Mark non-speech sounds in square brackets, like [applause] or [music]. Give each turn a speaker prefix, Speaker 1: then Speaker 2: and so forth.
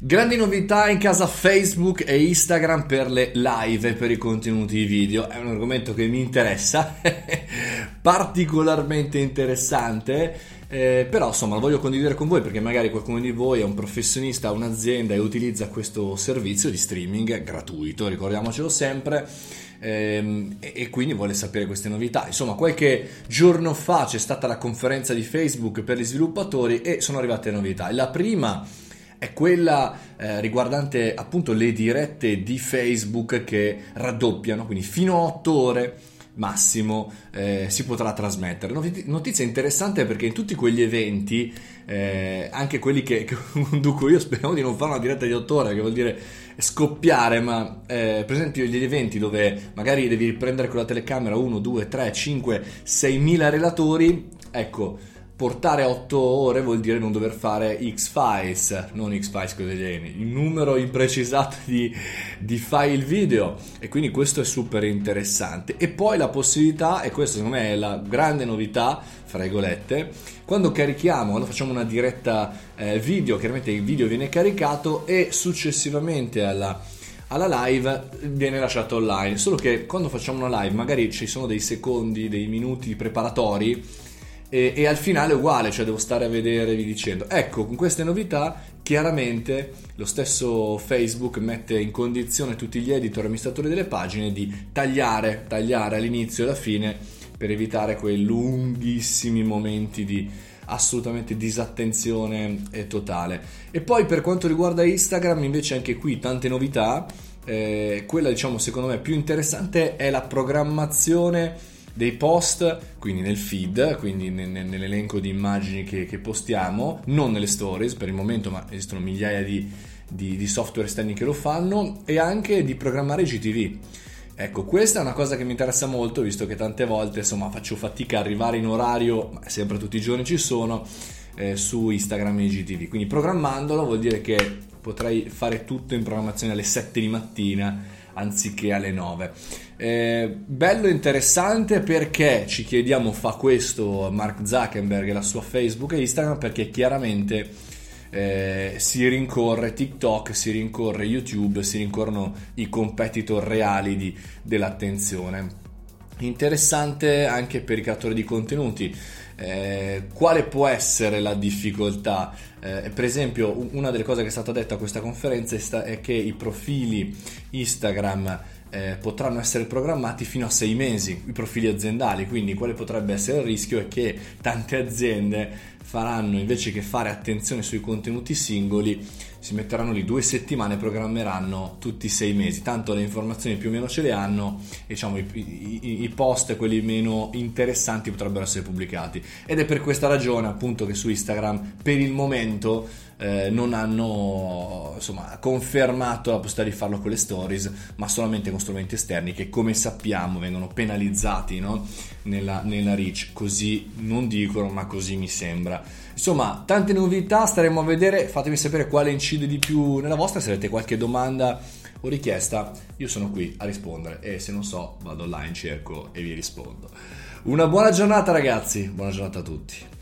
Speaker 1: Grandi novità in casa Facebook e Instagram per le live per i contenuti video. È un argomento che mi interessa, [laughs] particolarmente interessante. Eh, però insomma lo voglio condividere con voi perché magari qualcuno di voi è un professionista, un'azienda e utilizza questo servizio di streaming gratuito, ricordiamocelo sempre. Ehm, e quindi vuole sapere queste novità. Insomma, qualche giorno fa c'è stata la conferenza di Facebook per gli sviluppatori e sono arrivate novità. La prima è quella eh, riguardante appunto le dirette di Facebook che raddoppiano, quindi fino a 8 ore massimo eh, si potrà trasmettere. Notizia interessante perché in tutti quegli eventi, eh, anche quelli che, che, [laughs] conduco io, speriamo di non fare una diretta di 8 ore, che vuol dire scoppiare, ma eh, per esempio gli eventi dove magari devi riprendere con la telecamera 1, 2, 3, 5, 6 mila relatori, ecco portare 8 ore vuol dire non dover fare X-Files, non X-Files alieni, il numero imprecisato [laughs] di, di, file video e quindi questo è super interessante. E poi la possibilità, e questa secondo me è la grande novità, fra virgolette, quando carichiamo, quando facciamo una diretta eh, video, chiaramente il video viene caricato e successivamente alla alla live viene lasciato online. Solo che quando facciamo una live, magari ci sono dei secondi, dei minuti preparatori e, e, al finale è uguale, cioè devo stare a vedere vi dicendo. Ecco, con queste novità chiaramente lo stesso Facebook mette in condizione tutti gli editor e amministratori delle pagine di tagliare, tagliare all'inizio e alla fine per evitare quei lunghissimi momenti di assolutamente disattenzione totale. E poi per quanto riguarda Instagram invece anche qui tante novità, eh, quella diciamo secondo me più interessante è la programmazione dei post, quindi nel feed, quindi nell'elenco di immagini che, che, postiamo, non nelle stories per il momento, ma esistono migliaia di, di, di software esterni che lo fanno, e anche di programmare GTV. Ecco, questa è una cosa che mi interessa molto, visto che tante volte insomma faccio fatica a arrivare in orario, ma sempre tutti i giorni ci sono, eh, su Instagram e GTV. Quindi programmandolo vuol dire che potrei fare tutto in programmazione alle 7 di mattina anziché alle 9. Eh, bello interessante perché ci chiediamo fa questo Mark Zuckerberg e la sua Facebook e Instagram perché chiaramente eh, si rincorre TikTok, si rincorre YouTube, si rincorrono i competitor reali di, dell'attenzione. Interessante anche per i creatori di contenuti. Eh, quale può essere la difficoltà? Eh, per esempio, una delle cose che è stata detta a questa conferenza è, sta- è che i profili Instagram eh, potranno essere programmati fino a sei mesi, i profili aziendali, quindi quale potrebbe essere il rischio è che tante aziende faranno invece che fare attenzione sui contenuti singoli si metteranno lì due settimane e programmeranno tutti i sei mesi, tanto le informazioni più o meno ce le hanno diciamo i, i, i post, quelli meno interessanti potrebbero essere pubblicati. Ed è per questa ragione appunto che su Instagram per il momento eh, non hanno insomma, confermato la possibilità di farlo con le stories, ma solamente con strumenti esterni che come sappiamo vengono penalizzati no? nella, nella reach, così non dicono ma così mi sembra. Insomma, tante novità, staremo a vedere, fatemi sapere quale incide di più nella vostra, se avete qualche domanda o richiesta, io sono qui a rispondere e se non so vado online, cerco e vi rispondo. Una buona giornata ragazzi, buona giornata a tutti.